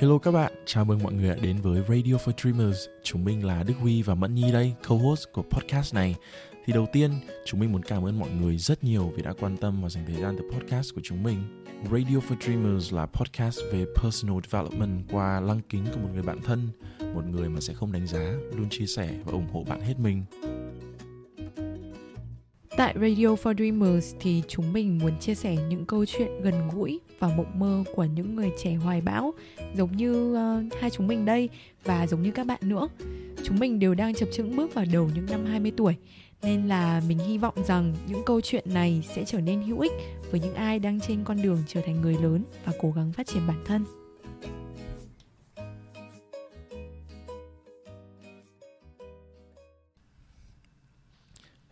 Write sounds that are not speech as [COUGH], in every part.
Hello các bạn, chào mừng mọi người đã đến với Radio for Dreamers. Chúng mình là Đức Huy và Mẫn Nhi đây, co-host của podcast này. Thì đầu tiên, chúng mình muốn cảm ơn mọi người rất nhiều vì đã quan tâm và dành thời gian từ podcast của chúng mình. Radio for Dreamers là podcast về personal development qua lăng kính của một người bạn thân, một người mà sẽ không đánh giá, luôn chia sẻ và ủng hộ bạn hết mình. Tại Radio for Dreamers thì chúng mình muốn chia sẻ những câu chuyện gần gũi và mộng mơ của những người trẻ hoài bão giống như uh, hai chúng mình đây và giống như các bạn nữa. Chúng mình đều đang chập chững bước vào đầu những năm 20 tuổi nên là mình hy vọng rằng những câu chuyện này sẽ trở nên hữu ích với những ai đang trên con đường trở thành người lớn và cố gắng phát triển bản thân.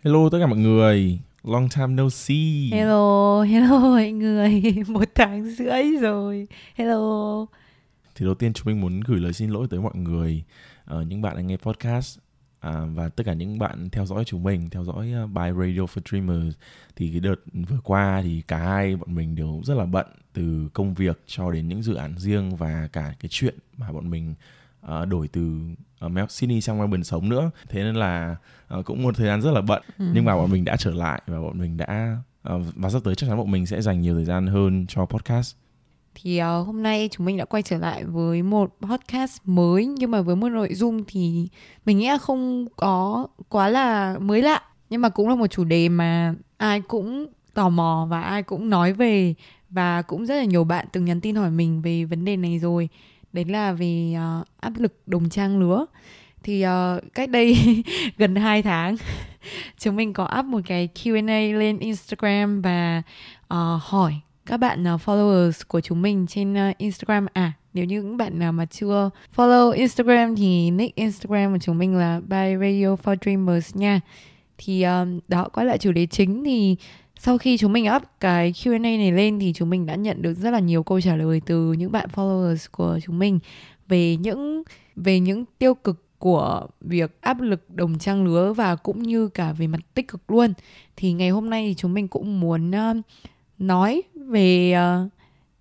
Hello tất cả mọi người, long time no see. Hello, hello [LAUGHS] mọi người, [LAUGHS] một tháng rưỡi rồi. Hello. Thì đầu tiên chúng mình muốn gửi lời xin lỗi tới mọi người, uh, những bạn đang nghe podcast à, và tất cả những bạn theo dõi chúng mình, theo dõi uh, bài Radio for Dreamers. Thì cái đợt vừa qua thì cả hai bọn mình đều rất là bận từ công việc cho đến những dự án riêng và cả cái chuyện mà bọn mình uh, đổi từ uh, New Sydney sang Melbourne sống nữa. Thế nên là uh, cũng một thời gian rất là bận. Ừ. nhưng mà bọn mình đã trở lại và bọn mình đã uh, và sắp tới chắc chắn bọn mình sẽ dành nhiều thời gian hơn cho podcast. Thì uh, hôm nay chúng mình đã quay trở lại với một podcast mới nhưng mà với một nội dung thì mình nghĩ là không có quá là mới lạ. Nhưng mà cũng là một chủ đề mà ai cũng tò mò và ai cũng nói về và cũng rất là nhiều bạn từng nhắn tin hỏi mình về vấn đề này rồi đấy là về uh, ờ, áp lực đồng trang lứa. Thì uh, cách đây [LAUGHS] gần 2 tháng [LAUGHS] chúng mình có up một cái Q&A lên Instagram và uh, hỏi các bạn uh, followers của chúng mình trên uh, Instagram. À nếu như những bạn nào mà chưa follow Instagram thì nick Instagram của chúng mình là by Radio for Dreamers nha. Thì um, đó quay lại chủ đề chính thì sau khi chúng mình up cái Q&A này lên thì chúng mình đã nhận được rất là nhiều câu trả lời từ những bạn followers của chúng mình về những về những tiêu cực của việc áp lực đồng trang lứa và cũng như cả về mặt tích cực luôn. Thì ngày hôm nay thì chúng mình cũng muốn uh, nói về uh,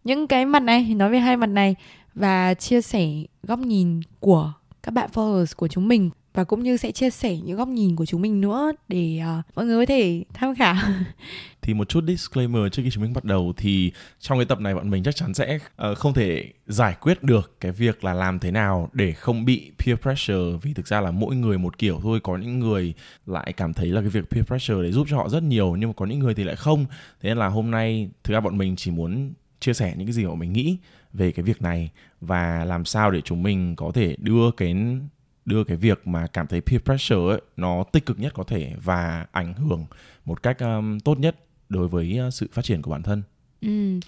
những cái mặt này nói về hai mặt này và chia sẻ góc nhìn của các bạn followers của chúng mình và cũng như sẽ chia sẻ những góc nhìn của chúng mình nữa để uh, mọi người có thể tham khảo. [LAUGHS] thì một chút disclaimer trước khi chúng mình bắt đầu thì trong cái tập này bọn mình chắc chắn sẽ uh, không thể giải quyết được cái việc là làm thế nào để không bị peer pressure. Vì thực ra là mỗi người một kiểu thôi. Có những người lại cảm thấy là cái việc peer pressure để giúp cho họ rất nhiều nhưng mà có những người thì lại không. Thế nên là hôm nay thực ra bọn mình chỉ muốn chia sẻ những cái gì mà mình nghĩ về cái việc này và làm sao để chúng mình có thể đưa cái đưa cái việc mà cảm thấy peer pressure ấy, nó tích cực nhất có thể và ảnh hưởng một cách um, tốt nhất đối với uh, sự phát triển của bản thân. Ừ,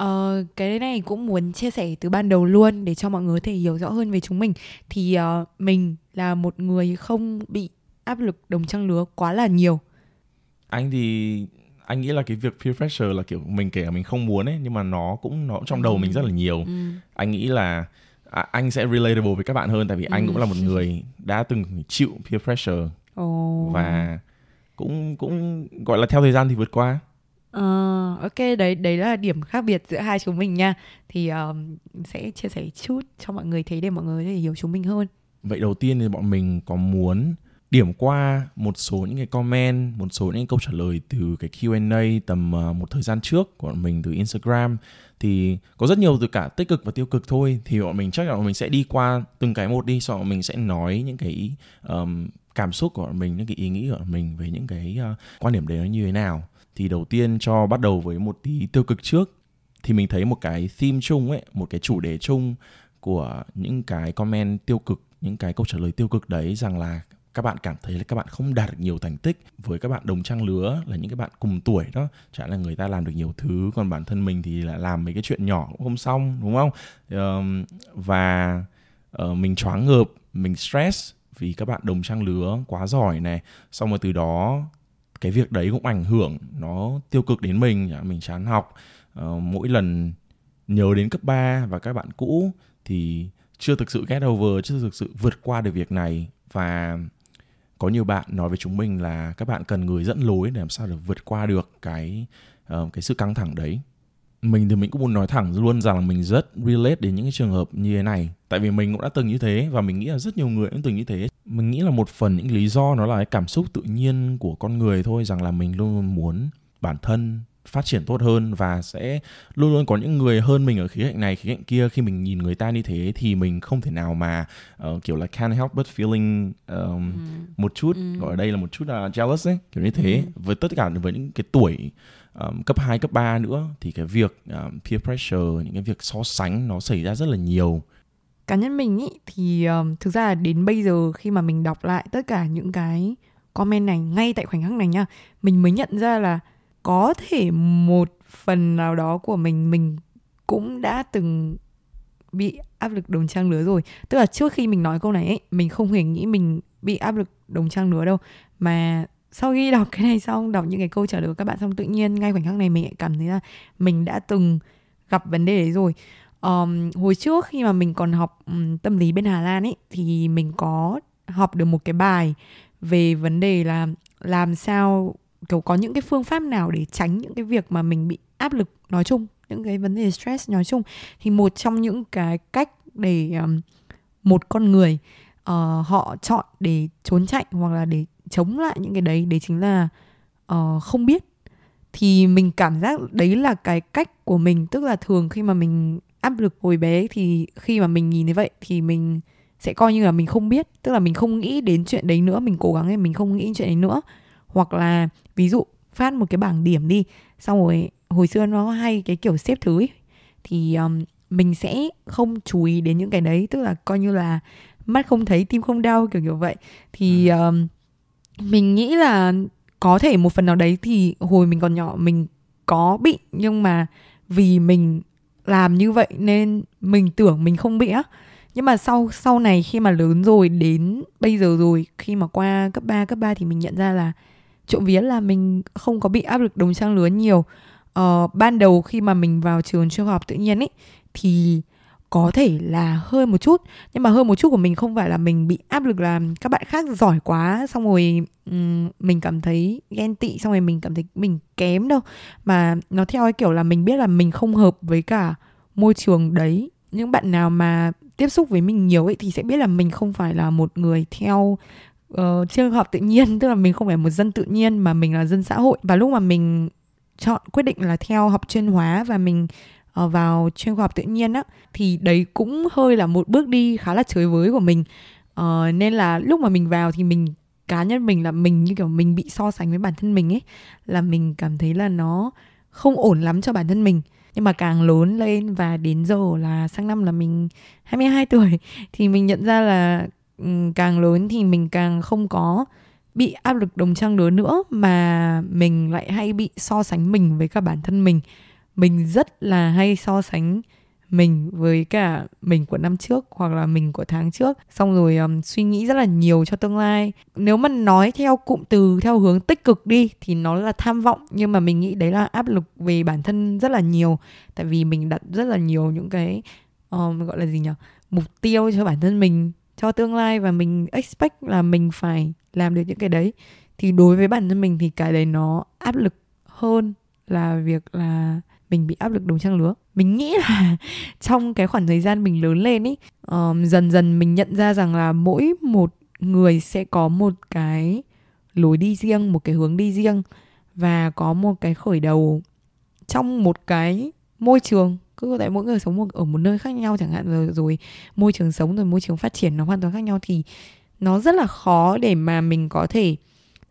uh, cái này cũng muốn chia sẻ từ ban đầu luôn để cho mọi người có thể hiểu rõ hơn về chúng mình. Thì uh, mình là một người không bị áp lực đồng trang lứa quá là nhiều. Anh thì anh nghĩ là cái việc peer pressure là kiểu mình kể là mình không muốn ấy nhưng mà nó cũng nó trong đầu ừ. mình rất là nhiều. Ừ. Anh nghĩ là à, anh sẽ relatable với các bạn hơn tại vì ừ. anh cũng là một người đã từng chịu peer pressure oh. và cũng cũng gọi là theo thời gian thì vượt qua. Uh, ok đấy đấy là điểm khác biệt giữa hai chúng mình nha thì um, sẽ chia sẻ chút cho mọi người thấy để mọi người có thể hiểu chúng mình hơn vậy đầu tiên thì bọn mình có muốn điểm qua một số những cái comment, một số những câu trả lời từ cái Q&A tầm uh, một thời gian trước của bọn mình từ Instagram thì có rất nhiều từ cả tích cực và tiêu cực thôi. Thì bọn mình chắc là bọn mình sẽ đi qua từng cái một đi sau đó mình sẽ nói những cái um, cảm xúc của bọn mình những cái ý nghĩ của bọn mình về những cái uh, quan điểm đấy nó như thế nào. Thì đầu tiên cho bắt đầu với một tí tiêu cực trước. Thì mình thấy một cái theme chung ấy một cái chủ đề chung của những cái comment tiêu cực những cái câu trả lời tiêu cực đấy rằng là các bạn cảm thấy là các bạn không đạt được nhiều thành tích với các bạn đồng trang lứa là những cái bạn cùng tuổi đó chả là người ta làm được nhiều thứ còn bản thân mình thì là làm mấy cái chuyện nhỏ cũng không xong đúng không? Và uh, mình choáng ngợp mình stress vì các bạn đồng trang lứa quá giỏi này. Xong rồi từ đó cái việc đấy cũng ảnh hưởng nó tiêu cực đến mình mình chán học. Uh, mỗi lần nhớ đến cấp 3 và các bạn cũ thì chưa thực sự get over chưa thực sự vượt qua được việc này. Và có nhiều bạn nói với chúng mình là các bạn cần người dẫn lối để làm sao để vượt qua được cái uh, cái sự căng thẳng đấy. Mình thì mình cũng muốn nói thẳng luôn rằng là mình rất relate đến những cái trường hợp như thế này. Tại vì mình cũng đã từng như thế và mình nghĩ là rất nhiều người cũng từng như thế. Mình nghĩ là một phần những lý do nó là cái cảm xúc tự nhiên của con người thôi rằng là mình luôn luôn muốn bản thân phát triển tốt hơn và sẽ luôn luôn có những người hơn mình ở khía cạnh này khía cạnh kia khi mình nhìn người ta như thế thì mình không thể nào mà uh, kiểu là can't help but feeling um, ừ. một chút ừ. gọi ở đây là một chút là jealous ấy kiểu như thế ừ. với tất cả với những cái tuổi um, cấp 2, cấp 3 nữa thì cái việc um, peer pressure những cái việc so sánh nó xảy ra rất là nhiều cá nhân mình ý, thì um, thực ra là đến bây giờ khi mà mình đọc lại tất cả những cái comment này ngay tại khoảnh khắc này nha mình mới nhận ra là có thể một phần nào đó của mình mình cũng đã từng bị áp lực đồng trang lứa rồi. Tức là trước khi mình nói câu này ấy mình không hề nghĩ mình bị áp lực đồng trang lứa đâu. Mà sau khi đọc cái này xong đọc những cái câu trả lời của các bạn xong tự nhiên ngay khoảnh khắc này mình cảm thấy là mình đã từng gặp vấn đề đấy rồi. Um, hồi trước khi mà mình còn học um, tâm lý bên Hà Lan ấy thì mình có học được một cái bài về vấn đề là làm sao kiểu có những cái phương pháp nào để tránh những cái việc mà mình bị áp lực nói chung những cái vấn đề stress nói chung? Thì một trong những cái cách để um, một con người uh, họ chọn để trốn chạy hoặc là để chống lại những cái đấy đấy chính là uh, không biết. Thì mình cảm giác đấy là cái cách của mình tức là thường khi mà mình áp lực hồi bé thì khi mà mình nhìn như vậy thì mình sẽ coi như là mình không biết tức là mình không nghĩ đến chuyện đấy nữa mình cố gắng để mình không nghĩ chuyện đấy nữa hoặc là ví dụ phát một cái bảng điểm đi xong rồi hồi xưa nó hay cái kiểu xếp thứ ấy, thì um, mình sẽ không chú ý đến những cái đấy tức là coi như là mắt không thấy tim không đau kiểu kiểu vậy. Thì um, mình nghĩ là có thể một phần nào đấy thì hồi mình còn nhỏ mình có bị nhưng mà vì mình làm như vậy nên mình tưởng mình không bị á. Nhưng mà sau sau này khi mà lớn rồi đến bây giờ rồi khi mà qua cấp 3 cấp 3 thì mình nhận ra là trộm vía là mình không có bị áp lực đồng trang lứa nhiều. Uh, ban đầu khi mà mình vào trường trung học tự nhiên ấy thì có thể là hơi một chút nhưng mà hơi một chút của mình không phải là mình bị áp lực là các bạn khác giỏi quá xong rồi um, mình cảm thấy ghen tị xong rồi mình cảm thấy mình kém đâu. Mà nó theo cái kiểu là mình biết là mình không hợp với cả môi trường đấy. Những bạn nào mà tiếp xúc với mình nhiều ấy thì sẽ biết là mình không phải là một người theo Ờ, uh, trường học tự nhiên tức là mình không phải một dân tự nhiên mà mình là dân xã hội. Và lúc mà mình chọn quyết định là theo học chuyên hóa và mình uh, vào chuyên khoa học tự nhiên á thì đấy cũng hơi là một bước đi khá là chới với của mình. Uh, nên là lúc mà mình vào thì mình cá nhân mình là mình như kiểu mình bị so sánh với bản thân mình ấy là mình cảm thấy là nó không ổn lắm cho bản thân mình. Nhưng mà càng lớn lên và đến giờ là sang năm là mình 22 tuổi thì mình nhận ra là Ừ, càng lớn thì mình càng không có bị áp lực đồng trang lứa nữa mà mình lại hay bị so sánh mình với cả bản thân mình. Mình rất là hay so sánh mình với cả mình của năm trước hoặc là mình của tháng trước. Xong rồi um, suy nghĩ rất là nhiều cho tương lai. Nếu mà nói theo cụm từ theo hướng tích cực đi thì nó là tham vọng nhưng mà mình nghĩ đấy là áp lực về bản thân rất là nhiều. Tại vì mình đặt rất là nhiều những cái um, gọi là gì nhỉ? Mục tiêu cho bản thân mình cho tương lai và mình expect là mình phải làm được những cái đấy. Thì đối với bản thân mình thì cái đấy nó áp lực hơn là việc là mình bị áp lực đồng trang lứa. Mình nghĩ là [LAUGHS] trong cái khoảng thời gian mình lớn lên ý um, dần dần mình nhận ra rằng là mỗi một người sẽ có một cái lối đi riêng một cái hướng đi riêng và có một cái khởi đầu trong một cái môi trường cứ tại mỗi người sống một, ở một nơi khác nhau chẳng hạn rồi rồi môi trường sống rồi môi trường phát triển nó hoàn toàn khác nhau thì nó rất là khó để mà mình có thể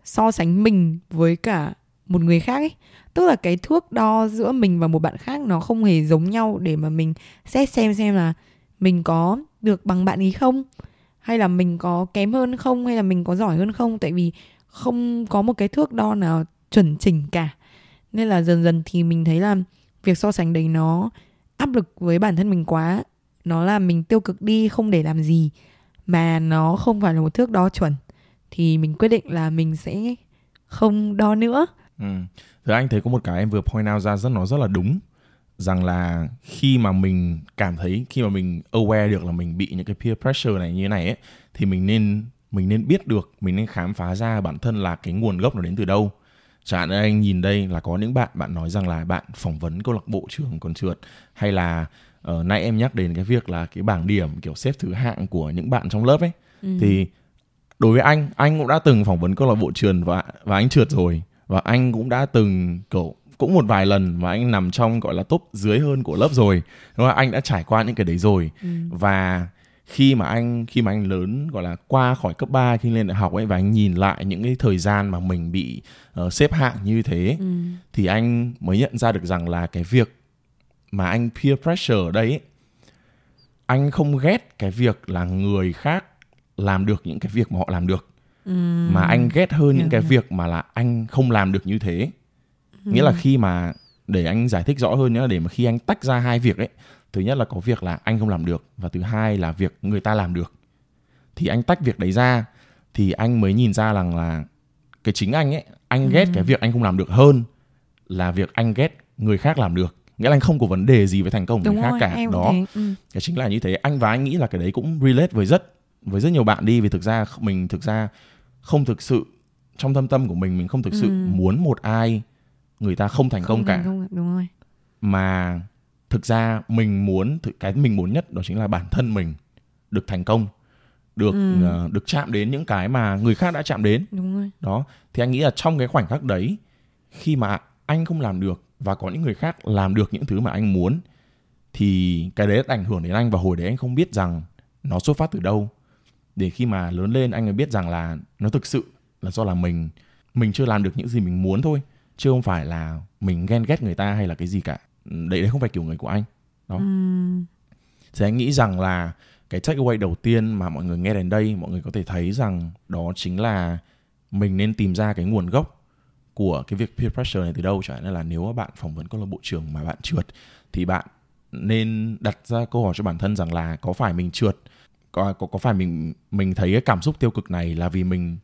so sánh mình với cả một người khác ấy. Tức là cái thước đo giữa mình và một bạn khác nó không hề giống nhau để mà mình xét xem xem là mình có được bằng bạn ý không hay là mình có kém hơn không hay là mình có giỏi hơn không. Tại vì không có một cái thước đo nào chuẩn chỉnh cả. Nên là dần dần thì mình thấy là việc so sánh đấy nó áp lực với bản thân mình quá, nó làm mình tiêu cực đi, không để làm gì, mà nó không phải là một thước đo chuẩn, thì mình quyết định là mình sẽ không đo nữa ừ. Thì anh thấy có một cái em vừa point out ra rất, nó rất là đúng, rằng là khi mà mình cảm thấy, khi mà mình aware được là mình bị những cái peer pressure này như thế này ấy, thì mình nên mình nên biết được, mình nên khám phá ra bản thân là cái nguồn gốc nó đến từ đâu chẳng hạn anh nhìn đây là có những bạn bạn nói rằng là bạn phỏng vấn câu lạc bộ trường còn trượt hay là uh, nãy em nhắc đến cái việc là cái bảng điểm kiểu xếp thứ hạng của những bạn trong lớp ấy Ừ. thì đối với anh anh cũng đã từng phỏng vấn câu lạc bộ trường và và anh trượt rồi và anh cũng đã từng kiểu cũng một vài lần mà anh nằm trong gọi là top dưới hơn của lớp rồi đúng không? anh đã trải qua những cái đấy rồi Ừ. và khi mà anh khi mà anh lớn gọi là qua khỏi cấp 3 khi lên đại học ấy và anh nhìn lại những cái thời gian mà mình bị ờ, xếp hạng như thế Ừ. thì anh mới nhận ra được rằng là cái việc mà anh peer pressure ở đây ấy, anh không ghét cái việc là người khác làm được những cái việc mà họ làm được Ừ. mà anh ghét hơn những Hiểu, cái việc mà là anh không làm được như thế nghĩa là khi mà để anh giải thích rõ hơn nhé để mà khi anh tách ra hai việc ấy thứ nhất là có việc là anh không làm được và thứ hai là việc người ta làm được thì anh tách việc đấy ra thì anh mới nhìn ra rằng là cái chính anh ấy anh ghét cái việc anh không làm được hơn là việc anh ghét người khác làm được nghĩa là anh không có vấn đề gì với thành công của đúng người khác rồi cả em cũng đó thế. Ừ. cái chính là như thế anh và anh nghĩ là cái đấy cũng relate với rất với rất nhiều bạn đi vì thực ra mình thực ra không thực sự trong thâm tâm của mình mình không thực sự Ừ. muốn một ai người ta không thành công Không cả thành công, đúng rồi mà thực ra mình muốn cái mình muốn nhất đó chính là bản thân mình được thành công được Ừ. ờ, được chạm đến những cái mà người khác đã chạm đến. Đúng rồi. Đó thì anh nghĩ là trong cái khoảnh khắc đấy khi mà anh không làm được và có những người khác làm được những thứ mà anh muốn thì cái đấy ảnh hưởng đến anh và hồi đấy anh không biết rằng nó xuất phát từ đâu. Để khi mà lớn lên anh mới biết rằng là nó thực sự là do là mình. Mình chưa làm được những gì mình muốn thôi chứ không phải là mình ghen ghét người ta hay là cái gì cả đấy đấy không phải kiểu người của anh. Đó. Ừ. thì anh nghĩ rằng là cái takeaway đầu tiên mà mọi người nghe đến đây mọi người có thể thấy rằng đó chính là mình nên tìm ra cái nguồn gốc của cái việc peer pressure này từ đâu. Chẳng hạn là nếu mà bạn phỏng vấn câu lạc bộ trường mà bạn trượt thì bạn nên đặt ra câu hỏi cho bản thân rằng là có phải mình trượt có có, có phải mình mình thấy cái cảm xúc tiêu cực này là vì mình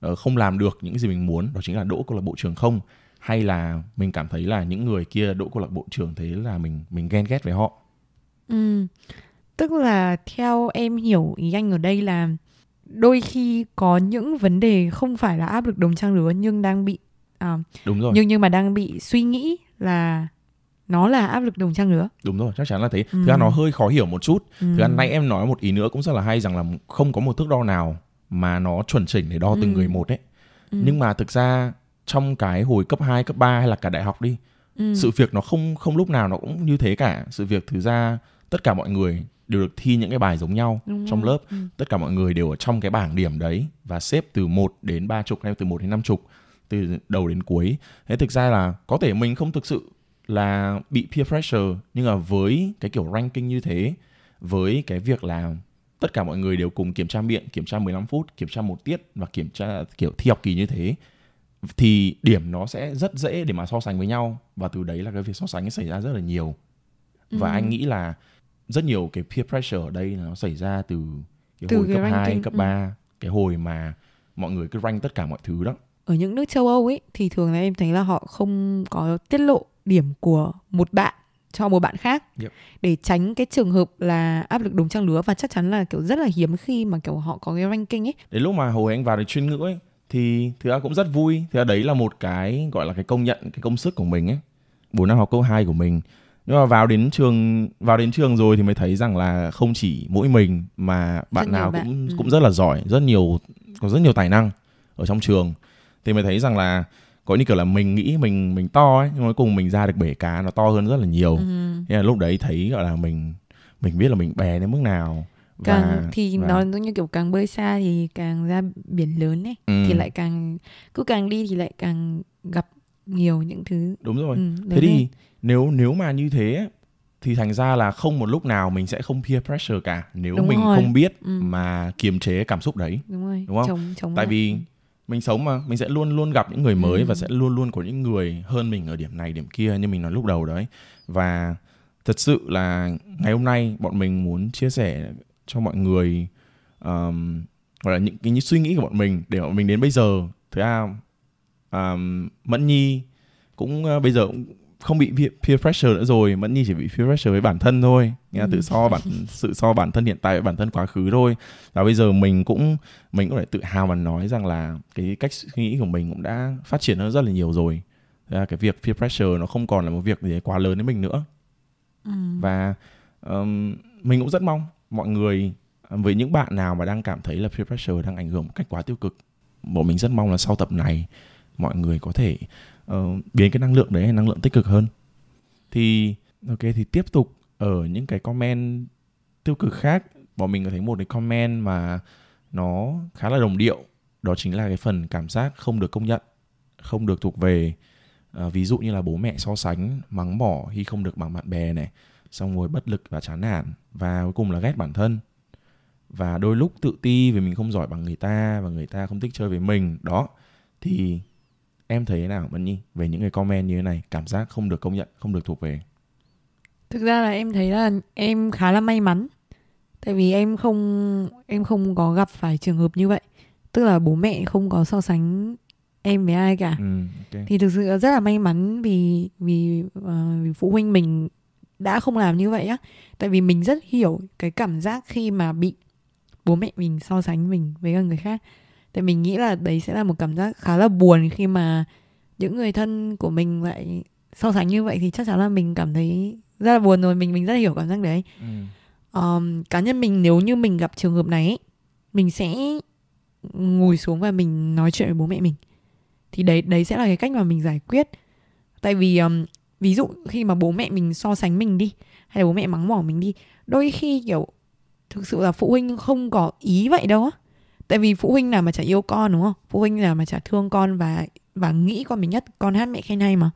ờ, không làm được những gì mình muốn đó chính là đỗ câu lạc bộ trường không hay là mình cảm thấy là những người kia đỗ câu lạc bộ trường thế là mình mình ghen ghét với họ Ừ. Tức là theo em hiểu ý anh ở đây là đôi khi có những vấn đề không phải là áp lực đồng trang lứa nhưng đang bị à, đúng rồi nhưng nhưng mà đang bị suy nghĩ là nó là áp lực đồng trang lứa. đúng rồi chắc chắn là thế Ừ. thực ra nó hơi khó hiểu một chút Ừ. thực ra nãy em nói một ý nữa cũng rất là hay rằng là không có một thước đo nào mà nó chuẩn chỉnh để đo từng Ừ. người một ấy Ừ. nhưng mà thực ra trong cái hồi cấp 2, cấp 3 hay là cả đại học đi Ừ. sự việc nó không không lúc nào nó cũng như thế cả sự việc thực ra tất cả mọi người đều được thi những cái bài giống nhau Đúng trong rồi. lớp Ừ. tất cả mọi người đều ở trong cái bảng điểm đấy và xếp từ 1 đến ba chục hay từ 1 đến năm chục từ đầu đến cuối thế thực ra là có thể mình không thực sự là bị peer pressure nhưng mà với cái kiểu ranking như thế với cái việc là tất cả mọi người đều cùng kiểm tra miệng kiểm tra 15 phút kiểm tra một tiết và kiểm tra kiểu thi học kỳ như thế thì điểm nó sẽ rất dễ để mà so sánh với nhau và từ đấy là cái việc so sánh xảy ra rất là nhiều và Ừ. anh nghĩ là rất nhiều cái peer pressure ở đây là nó xảy ra từ cái Từ hồi cái cấp 2, ranking, cấp ừ. 3 cái hồi mà mọi người cứ rank tất cả mọi thứ đó Ở những nước châu Âu ấy thì thường là em thấy là họ không có tiết lộ điểm của một bạn cho một bạn khác Yep. để tránh cái trường hợp là áp lực đồng trang lứa và chắc chắn là kiểu rất là hiếm khi mà kiểu họ có cái ranking ấy. đến lúc mà hồi anh vào được chuyên ngữ ấy thì thực ra cũng rất vui. Thì đấy là một cái gọi là cái công nhận cái công sức của mình ấy. Bốn năm học cấp 2 của mình. Nhưng mà vào đến trường vào đến trường rồi thì mới thấy rằng là không chỉ mỗi mình mà bạn nhiều nào bạn, cũng ừ. cũng rất là giỏi rất nhiều có rất nhiều tài năng ở trong trường. Thì mới thấy rằng là có như kiểu là mình nghĩ mình mình to ấy nhưng cuối cùng mình ra được bể cá nó to hơn rất là nhiều. Ừ. Thế là lúc đấy thấy gọi là mình mình biết là mình bé đến mức nào và càng thì và- nó giống như kiểu càng bơi xa thì càng ra biển lớn ấy ừ, thì lại càng cứ càng đi thì lại càng gặp nhiều những thứ đúng rồi ừ, thế thì lên. nếu nếu mà như thế thì thành ra là không một lúc nào mình sẽ không peer pressure cả nếu Đúng mình rồi. không biết Ừ. mà kiềm chế cảm xúc đấy đúng rồi đúng không? chống chống tại lại. vì mình sống mà mình sẽ luôn luôn gặp những người mới Ừ. và sẽ luôn luôn có những người hơn mình ở điểm này điểm kia như mình nói lúc đầu đấy và thật sự là ngày hôm nay bọn mình muốn chia sẻ cho mọi người um, gọi là những cái những suy nghĩ của bọn mình để bọn mình đến bây giờ. Thứ ra um, mẫn nhi cũng uh, bây giờ cũng không bị peer pressure nữa rồi. Vẫn như chỉ bị peer pressure với bản thân thôi. Nghe ừ. tự so bản sự so bản thân hiện tại với bản thân quá khứ thôi. Và bây giờ mình cũng mình cũng phải tự hào mà nói rằng là cái cách suy nghĩ của mình cũng đã phát triển hơn rất là nhiều rồi. Thế cái việc peer pressure nó không còn là một việc gì quá lớn với mình nữa. Ừ. và um, mình cũng rất mong mọi người à, với những bạn nào mà đang cảm thấy là peer pressure đang ảnh hưởng một cách quá tiêu cực bọn mình rất mong là sau tập này mọi người có thể uh, biến cái năng lượng đấy thành năng lượng tích cực hơn. Thì ok thì tiếp tục ở những cái comment tiêu cực khác bọn mình có thấy một cái comment mà nó khá là đồng điệu đó chính là cái phần cảm giác không được công nhận không được thuộc về à, ví dụ như là bố mẹ so sánh mắng mỏ khi không được bằng bạn bè này xong rồi bất lực và chán nản và cuối cùng là ghét bản thân. Và đôi lúc tự ti vì mình không giỏi bằng người ta và người ta không thích chơi với mình đó. Thì em thấy thế nào Mẫn Nhi? Về những cái comment như thế này cảm giác không được công nhận không được thuộc về. Thực ra là em thấy là em khá là may mắn. Tại vì em không em không có gặp phải trường hợp như vậy. Tức là bố mẹ không có so sánh em với ai cả. Ừ, okay. thì thực sự rất là may mắn vì vì uh, vì phụ huynh mình đã không làm như vậy á. Tại vì mình rất hiểu cái cảm giác khi mà bị bố mẹ mình so sánh mình với người khác. Tại mình nghĩ là đấy sẽ là một cảm giác khá là buồn khi mà những người thân của mình lại so sánh như vậy thì chắc chắn là mình cảm thấy rất là buồn rồi. Mình mình rất hiểu cảm giác đấy. Ừ. um, cá nhân mình nếu như mình gặp trường hợp này mình sẽ ngồi xuống và mình nói chuyện với bố mẹ mình. Thì đấy đấy sẽ là cái cách mà mình giải quyết. Tại vì um, ví dụ khi mà bố mẹ mình so sánh mình đi, hay là bố mẹ mắng mỏ mình đi, đôi khi, kiểu, thực sự là phụ huynh không có ý vậy đâu á. Tại vì phụ huynh nào mà chả yêu con, đúng không? Phụ huynh nào mà chả thương con và và nghĩ con mình nhất, con hát mẹ khen hay mà.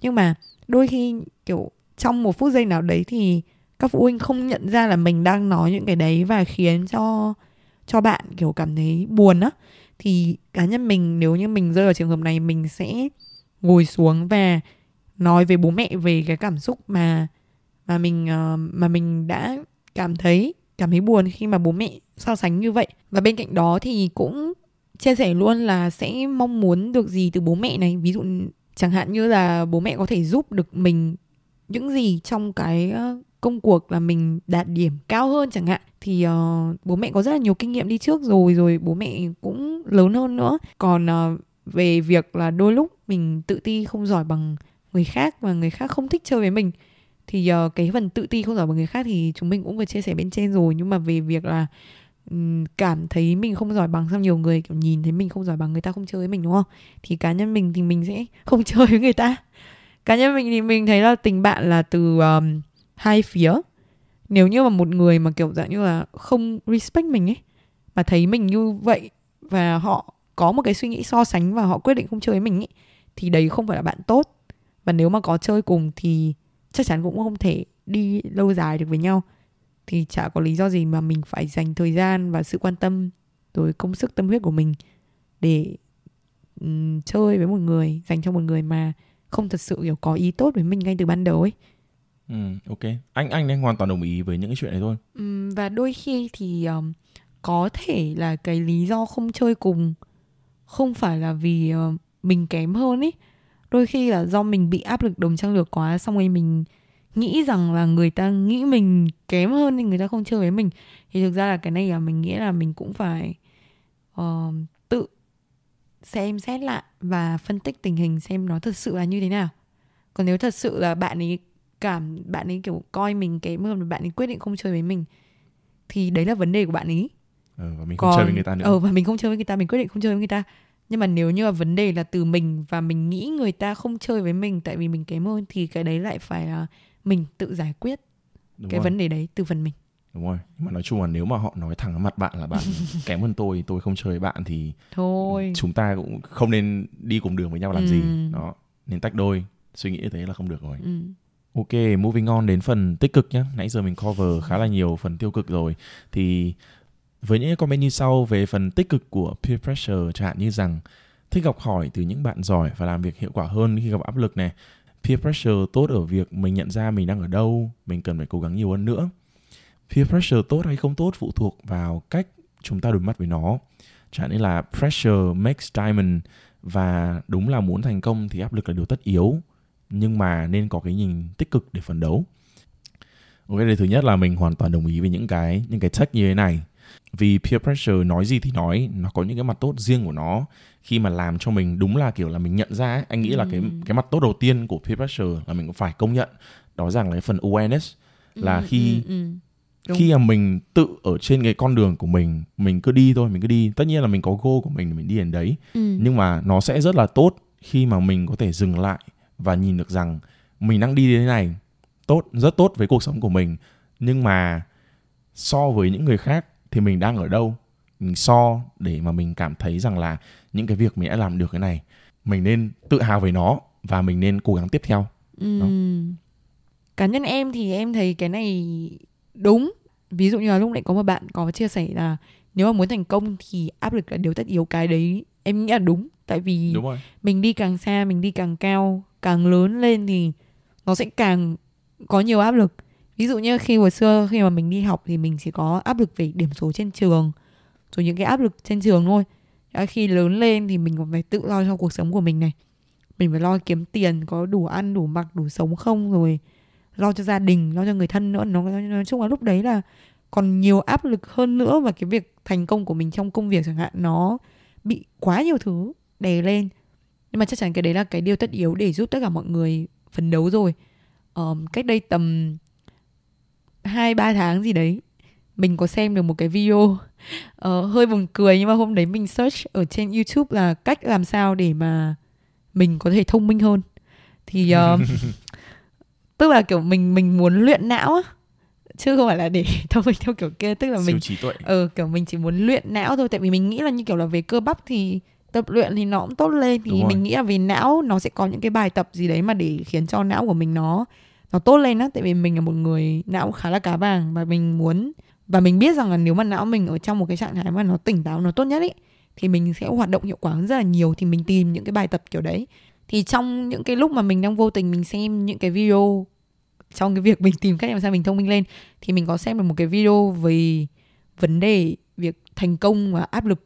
Nhưng mà đôi khi, kiểu, trong một phút giây nào đấy thì các phụ huynh không nhận ra là mình đang nói những cái đấy và khiến cho cho bạn, kiểu, cảm thấy buồn á. Thì cá nhân mình, nếu như mình rơi vào trường hợp này, mình sẽ ngồi xuống và nói với bố mẹ về cái cảm xúc mà mà mình ờ, mà mình đã cảm thấy cảm thấy buồn khi mà bố mẹ so sánh như vậy. Và bên cạnh đó thì cũng chia sẻ luôn là sẽ mong muốn được gì từ bố mẹ này. Ví dụ chẳng hạn như là bố mẹ có thể giúp được mình những gì trong cái ờ, công cuộc là mình đạt điểm cao hơn chẳng hạn. Thì uh, bố mẹ có rất là nhiều kinh nghiệm đi trước rồi rồi bố mẹ cũng lớn hơn nữa. Còn uh, về việc là đôi lúc mình tự ti không giỏi bằng người khác và người khác không thích chơi với mình thì uh, cái phần tự ti không giỏi bằng người khác thì chúng mình cũng vừa chia sẻ bên trên rồi. Nhưng mà về việc là um, cảm thấy mình không giỏi bằng sao nhiều người kiểu nhìn thấy mình không giỏi bằng người ta không chơi với mình đúng không? Thì cá nhân mình thì mình sẽ không [LAUGHS] chơi với người ta. Cá nhân mình thì mình thấy là tình bạn là từ um, hai phía. Nếu như mà một người mà kiểu dạng như là không respect mình ấy mà thấy mình như vậy và họ có một cái suy nghĩ so sánh và họ quyết định không chơi với mình ấy thì đấy không phải là bạn tốt và nếu mà có chơi cùng thì chắc chắn cũng không thể đi lâu dài được với nhau. Thì chả có lý do gì mà mình phải dành thời gian và sự quan tâm rồi công sức tâm huyết của mình để um, chơi với một người dành cho một người mà không thật sự kiểu có ý tốt với mình ngay từ ban đầu ấy. Ừ ok. Anh anh đang hoàn toàn đồng ý với những cái chuyện này thôi. Um, và đôi khi thì um, có thể là cái lý do không chơi cùng không phải là vì uh, mình kém hơn ấy đôi khi là do mình bị áp lực đồng trang lược quá xong rồi mình nghĩ rằng là người ta nghĩ mình kém hơn nên người ta không chơi với mình. Thì thực ra là cái này là mình nghĩ là mình cũng phải uh, tự xem xét lại và phân tích tình hình xem nó thật sự là như thế nào. Còn nếu thật sự là bạn ấy cảm bạn ấy kiểu coi mình kém hơn và bạn ấy quyết định không chơi với mình thì đấy là vấn đề của bạn ấy ừ, và mình không Còn, chơi với người ta nữa. ừ, và mình không chơi với người ta mình quyết định không chơi với người ta nhưng mà nếu như là vấn đề là từ mình và mình nghĩ người ta không chơi với mình tại vì mình kém hơn thì cái đấy lại phải là mình tự giải quyết Đúng cái rồi. vấn đề đấy từ phần mình Đúng rồi, nhưng mà nói chung là nếu mà họ nói thẳng mặt bạn là bạn [LAUGHS] kém hơn tôi, tôi không chơi với bạn thì thôi chúng ta cũng không nên đi cùng đường với nhau làm ừ. gì. Đó, nên tách đôi. Suy nghĩ như thế là không được rồi. Ừ. Ok, moving on đến phần tích cực nhé. Nãy giờ mình cover khá là nhiều phần tiêu cực rồi. Thì với những comment như sau về phần tích cực của peer pressure chẳng hạn như rằng thích học hỏi từ những bạn giỏi và làm việc hiệu quả hơn khi gặp áp lực này. Peer pressure tốt ở việc mình nhận ra mình đang ở đâu, mình cần phải cố gắng nhiều hơn nữa. Peer pressure tốt hay không tốt phụ thuộc vào cách chúng ta đối mặt với nó. Chẳng như là pressure makes diamond và đúng là muốn thành công thì áp lực là điều tất yếu nhưng mà nên có cái nhìn tích cực để phấn đấu ok điều thứ nhất là mình hoàn toàn đồng ý với những cái những cái tech như thế này vì peer pressure nói gì thì nói nó có những cái mặt tốt riêng của nó. Khi mà làm cho mình đúng là kiểu là mình nhận ra ấy, anh nghĩ là cái cái mặt tốt đầu tiên của peer pressure là mình cũng phải công nhận. Đó rằng là cái phần awareness là Ừ, khi ừ, ừ. Đúng. khi mà mình tự ở trên cái con đường của mình mình cứ đi thôi mình cứ đi. Tất nhiên là mình có goal của mình mình đi đến đấy. Ừ. nhưng mà nó sẽ rất là tốt khi mà mình có thể dừng lại và nhìn được rằng mình đang đi đến này. Tốt rất tốt với cuộc sống của mình. Nhưng mà so với những người khác thì mình đang ở đâu mình so để mà mình cảm thấy rằng là những cái việc mình đã làm được cái này mình nên tự hào về nó và mình nên cố gắng tiếp theo Ừ. Cá nhân em thì em thấy cái này đúng. Ví dụ như là lúc nãy có một bạn có chia sẻ là nếu mà muốn thành công thì áp lực là điều tất yếu cái đấy em nghĩ là đúng. Tại vì đúng rồi mình đi càng xa, mình đi càng cao, càng lớn lên thì nó sẽ càng có nhiều áp lực. Ví dụ như khi hồi xưa khi mà mình đi học thì mình chỉ có áp lực về điểm số trên trường, rồi những cái áp lực trên trường thôi. Khi lớn lên thì mình còn phải tự lo cho cuộc sống của mình này. Mình phải lo kiếm tiền, có đủ ăn, đủ mặc, đủ sống không rồi lo cho gia đình, lo cho người thân nữa. Nó nói chung là lúc đấy là còn nhiều áp lực hơn nữa và cái việc thành công của mình trong công việc chẳng hạn nó bị quá nhiều thứ đè lên nhưng mà chắc chắn cái đấy là cái điều tất yếu để giúp tất cả mọi người phấn đấu rồi um, cách đây tầm hai ba tháng gì đấy mình có xem được một cái video ờ, hơi buồn cười nhưng mà hôm đấy mình search ở trên YouTube là cách làm sao để mà mình có thể thông minh hơn. Thì ờm, [LAUGHS] tức là kiểu mình mình muốn luyện não á chứ không phải là để [LAUGHS] thông minh theo kiểu kia. Tức là mình siêu trí tuệ. ừ kiểu mình chỉ muốn luyện não thôi tại vì mình nghĩ là như kiểu là về cơ bắp thì tập luyện thì nó cũng tốt lên thì Đúng rồi. mình nghĩ là về não nó sẽ có những cái bài tập gì đấy mà để khiến cho não của mình nó nó tốt lên á tại vì mình là một người não khá là cá vàng và mình muốn và mình biết rằng là nếu mà não mình ở trong một cái trạng thái mà nó tỉnh táo nó tốt nhất ấy thì mình sẽ hoạt động hiệu quả rất là nhiều thì mình tìm những cái bài tập kiểu đấy. Thì trong những cái lúc mà mình đang vô tình mình xem những cái video trong cái việc mình tìm cách làm sao mình thông minh lên thì mình có xem được một cái video về vấn đề việc thành công và áp lực.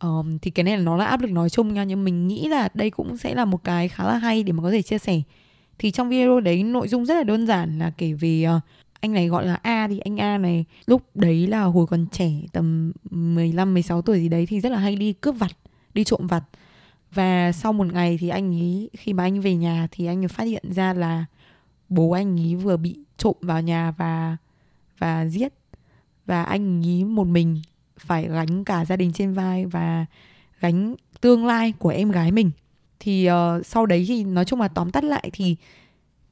Um, thì cái này là nó là áp lực nói chung nha nhưng mình nghĩ là đây cũng sẽ là một cái khá là hay để mà có thể chia sẻ thì trong video đấy nội dung rất là đơn giản là kể về ờ, anh này gọi là A thì anh A này lúc đấy là hồi còn trẻ tầm 15 16 tuổi gì đấy thì rất là hay đi cướp vặt, đi trộm vặt. Và sau một ngày thì anh ấy khi mà anh về nhà thì anh ấy phát hiện ra là bố anh ấy vừa bị trộm vào nhà và và giết và anh ấy một mình phải gánh cả gia đình trên vai và gánh tương lai của em gái mình thì uh, sau đấy thì nói chung là tóm tắt lại thì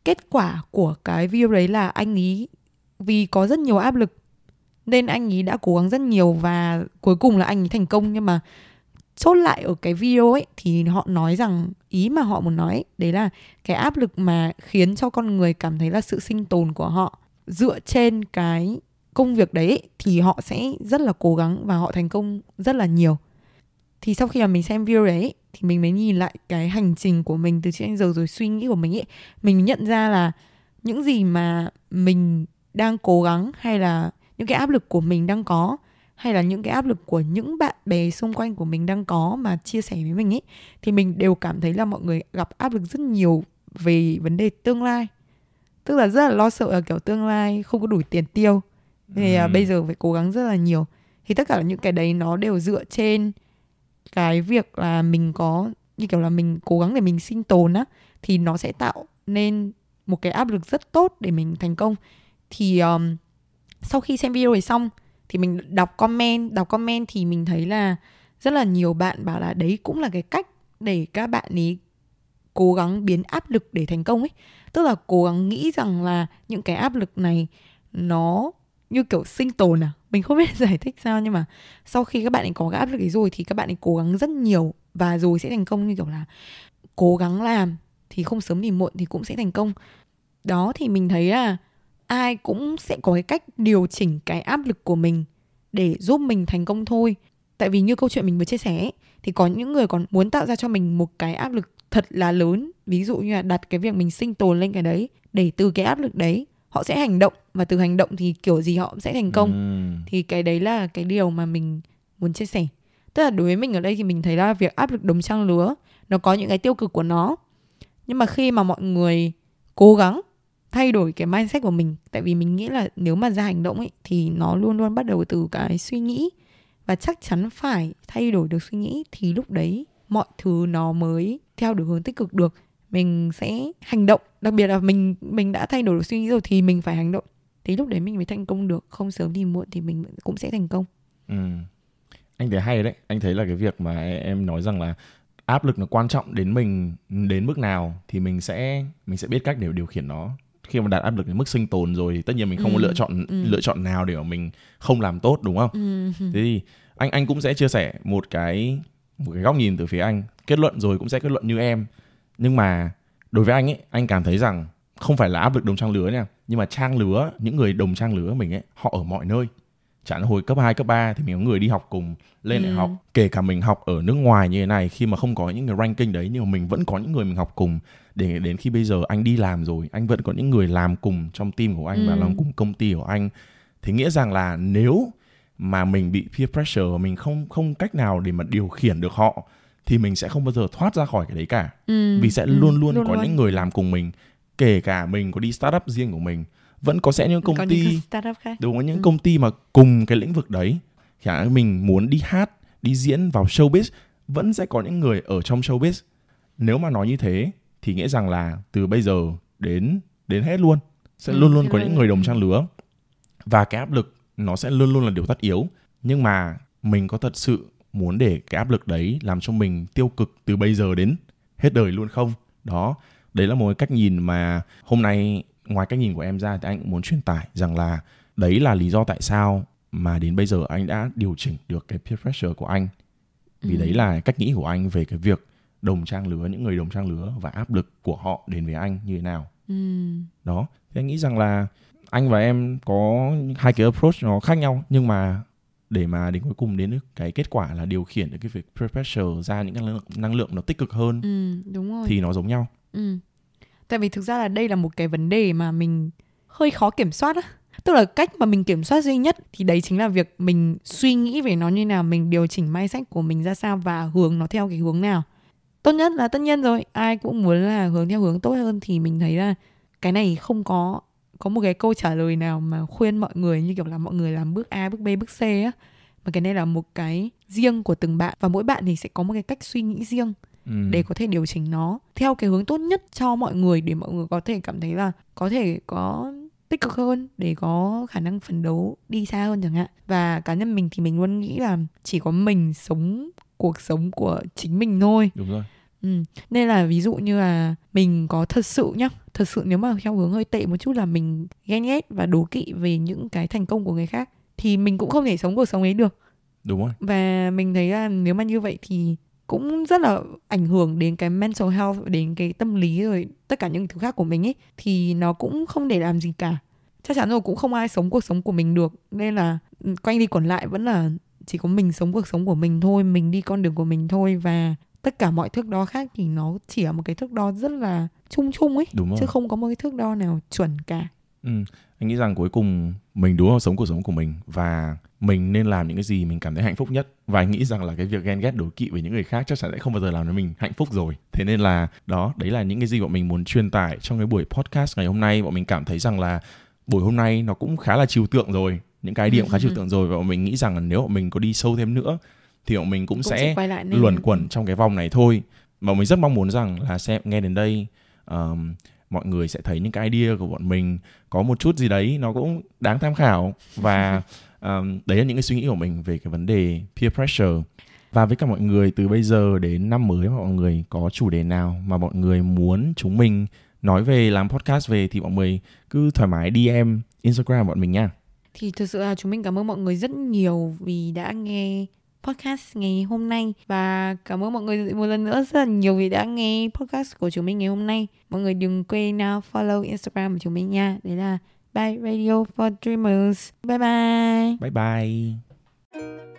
kết quả của cái video đấy là anh ấy vì có rất nhiều áp lực nên anh ấy đã cố gắng rất nhiều và cuối cùng là anh ấy thành công. Nhưng mà chốt lại ở cái video ấy thì họ nói rằng ý mà họ muốn nói ấy, đấy là cái áp lực mà khiến cho con người cảm thấy là sự sinh tồn của họ dựa trên cái công việc đấy ấy, thì họ sẽ rất là cố gắng và họ thành công rất là nhiều thì sau khi mà mình xem video đấy ấy, thì mình mới nhìn lại cái hành trình của mình từ trước đến giờ rồi suy nghĩ của mình ấy. Mình nhận ra là những gì mà mình đang cố gắng hay là những cái áp lực của mình đang có hay là những cái áp lực của những bạn bè xung quanh của mình đang có mà chia sẻ với mình ấy thì mình đều cảm thấy là mọi người gặp áp lực rất nhiều về vấn đề tương lai. Tức là rất là lo sợ là kiểu tương lai không có đủ tiền tiêu. Thì à, Ừm. bây giờ phải cố gắng rất là nhiều. Thì tất cả những cái đấy nó đều dựa trên cái việc là mình có như kiểu là mình cố gắng để mình sinh tồn á thì nó sẽ tạo nên một cái áp lực rất tốt để mình thành công. Thì um, sau khi xem video này xong thì mình đọc comment đọc comment thì mình thấy là rất là nhiều bạn bảo là đấy cũng là cái cách để các bạn ấy cố gắng biến áp lực để thành công ấy. Tức là cố gắng nghĩ rằng là những cái áp lực này nó như kiểu sinh tồn à? Mình không biết [LAUGHS] giải thích sao nhưng mà sau khi các bạn ấy có cái áp lực ấy rồi thì các bạn ấy cố gắng rất nhiều và rồi sẽ thành công như kiểu là cố gắng làm thì không sớm thì muộn thì cũng sẽ thành công. Đó thì mình thấy là ai cũng sẽ có cái cách điều chỉnh cái áp lực của mình để giúp mình thành công thôi. Tại vì như câu chuyện mình vừa chia sẻ ấy, thì có những người còn muốn tạo ra cho mình một cái áp lực thật là lớn. Ví dụ như là đặt cái việc mình sinh tồn lên cái đấy để từ cái áp lực đấy họ sẽ hành động và từ hành động thì kiểu gì họ cũng sẽ thành công. Ừm. thì cái đấy là cái điều mà mình muốn chia sẻ. Tức là đối với mình ở đây thì mình thấy là việc áp lực đồng trang lứa nó có những cái tiêu cực của nó. Nhưng mà khi mà mọi người cố gắng thay đổi cái mindset của mình tại vì mình nghĩ là nếu mà ra hành động ấy thì nó luôn luôn bắt đầu từ cái suy nghĩ. Và chắc chắn phải thay đổi được suy nghĩ thì lúc đấy mọi thứ nó mới theo được hướng tích cực được mình sẽ hành động. Đặc biệt là mình mình đã thay đổi được suy nghĩ rồi thì mình phải hành động. Thì lúc đấy mình mới thành công được. Không sớm thì muộn thì mình cũng sẽ thành công. Ừ. anh thấy hay đấy. Anh thấy là cái việc mà em nói rằng là áp lực nó quan trọng đến mình đến mức nào thì mình sẽ mình sẽ biết cách để điều khiển nó. Khi mà đạt áp lực đến mức sinh tồn rồi thì tất nhiên mình không ừ. có lựa chọn ừ. lựa chọn nào để mà mình không làm tốt đúng không? Ừ. thế [LAUGHS] thì anh anh cũng sẽ chia sẻ một cái một cái góc nhìn từ phía anh. Kết luận rồi cũng sẽ kết luận như em nhưng mà đối với anh ấy anh cảm thấy rằng không phải là áp lực đồng trang lứa nha. Nhưng mà trang lứa những người đồng trang lứa mình ấy họ ở mọi nơi. Chẳng hồi cấp 2, cấp 3 thì mình có người đi học cùng lên ừ. đại học. Kể cả mình học ở nước ngoài như thế này khi mà không có những cái ranking đấy nhưng mà mình vẫn có những người mình học cùng. Để đến khi bây giờ anh đi làm rồi anh vẫn có những người làm cùng trong team của anh ừ. và làm cùng công ty của anh. Thì nghĩa rằng là nếu mà mình bị peer pressure và mình không không cách nào để mà điều khiển được họ thì mình sẽ không bao giờ thoát ra khỏi cái đấy cả ừ. vì sẽ ừ. luôn luôn luôn có luôn. những người làm cùng mình kể cả mình có đi startup riêng của mình vẫn có sẽ những công có ty những startup khác. đúng có những ừ. công ty mà cùng cái lĩnh vực đấy chẳng mình muốn đi hát đi diễn vào showbiz vẫn sẽ có những người ở trong showbiz nếu mà nói như thế thì nghĩa rằng là từ bây giờ đến đến hết luôn sẽ ừ, luôn luôn có những người đồng trang lứa và cái áp lực nó sẽ luôn luôn là điều tất yếu nhưng mà mình có thật sự muốn để cái áp lực đấy làm cho mình tiêu cực từ bây giờ đến hết đời luôn không đó đấy là một cái cách nhìn mà hôm nay ngoài cách nhìn của em ra thì anh cũng muốn truyền tải rằng là đấy là lý do tại sao mà đến bây giờ anh đã điều chỉnh được cái peer pressure của anh vì ừ. đấy là cách nghĩ của anh về cái việc đồng trang lứa những người đồng trang lứa và áp lực của họ đến với anh như thế nào ừ. đó thì anh nghĩ rằng là anh và em có hai cái approach nó khác nhau nhưng mà để mà đến cuối cùng đến cái kết quả là điều khiển được cái việc peer pressure ra những năng lượng năng lượng nó tích cực hơn ừ, đúng rồi. thì nó giống nhau ừ. tại vì thực ra là đây là một cái vấn đề mà mình hơi khó kiểm soát á tức là cách mà mình kiểm soát duy nhất thì đấy chính là việc mình suy nghĩ về nó như nào mình điều chỉnh mindset của mình ra sao và hướng nó theo cái hướng nào tốt nhất là tất nhiên rồi ai cũng muốn là hướng theo hướng tốt hơn thì mình thấy là cái này không có có một cái câu trả lời nào mà khuyên mọi người như kiểu là mọi người làm bước A, bước B, bước C á. Mà cái này là một cái riêng của từng bạn và mỗi bạn thì sẽ có một cái cách suy nghĩ riêng ừ. để có thể điều chỉnh nó theo cái hướng tốt nhất cho mọi người để mọi người có thể cảm thấy là có thể có tích cực hơn để có khả năng phấn đấu đi xa hơn chẳng hạn và cá nhân mình thì mình luôn nghĩ là chỉ có mình sống cuộc sống của chính mình thôi đúng rồi Ừ. Nên là ví dụ như là mình có thật sự nhá, thật sự nếu mà theo hướng hơi tệ một chút là mình ghen ghét và đố kỵ về những cái thành công của người khác thì mình cũng không thể sống cuộc sống ấy được. Đúng rồi. Và mình thấy là nếu mà như vậy thì cũng rất là ảnh hưởng đến cái mental health đến cái tâm lý rồi tất cả những thứ khác của mình ấy thì nó cũng không để làm gì cả chắc chắn rồi cũng không ai sống cuộc sống của mình được nên là ừ, quanh đi quẩn lại vẫn là chỉ có mình sống cuộc sống của mình thôi mình đi con đường của mình thôi và tất cả mọi thước đo khác thì nó chỉ là một cái thước đo rất là chung chung ấy đúng rồi. chứ không có một cái thước đo nào chuẩn cả. Ừ. anh nghĩ rằng cuối cùng mình đúng là sống cuộc sống của mình và mình nên làm những cái gì mình cảm thấy hạnh phúc nhất. Và anh nghĩ rằng là cái việc ghen ghét đố kỵ với những người khác chắc chắn sẽ không bao giờ làm cho mình hạnh phúc rồi. Thế nên là đó đấy là những cái gì bọn mình muốn truyền tải trong cái buổi podcast ngày hôm nay. Bọn mình cảm thấy rằng là buổi hôm nay nó cũng khá là trừu tượng rồi những cái điểm khá trừu tượng rồi. Và bọn mình nghĩ rằng là nếu bọn mình có đi sâu thêm nữa thì bọn mình cũng, cũng sẽ luẩn quẩn trong cái vòng này thôi. Và mình rất mong muốn rằng là xem nghe đến đây um, mọi người sẽ thấy những cái idea của bọn mình. Có một chút gì đấy nó cũng đáng tham khảo [LAUGHS] và um, đấy là những cái suy nghĩ của mình về cái vấn đề peer pressure. Và với cả mọi người từ bây giờ đến năm mới mọi người có chủ đề nào mà mọi người muốn chúng mình nói về làm podcast về thì mọi người cứ thoải mái DM Instagram bọn mình nha. Thì thực sự là chúng mình cảm ơn mọi người rất nhiều vì đã nghe podcast ngày hôm nay và cảm ơn mọi người một lần nữa rất là nhiều vì đã nghe podcast của chúng mình ngày hôm nay. Mọi người đừng quên uh, follow Instagram của chúng mình nha. Đấy là Bye Radio for Dreamers. Bye bye. Bye bye.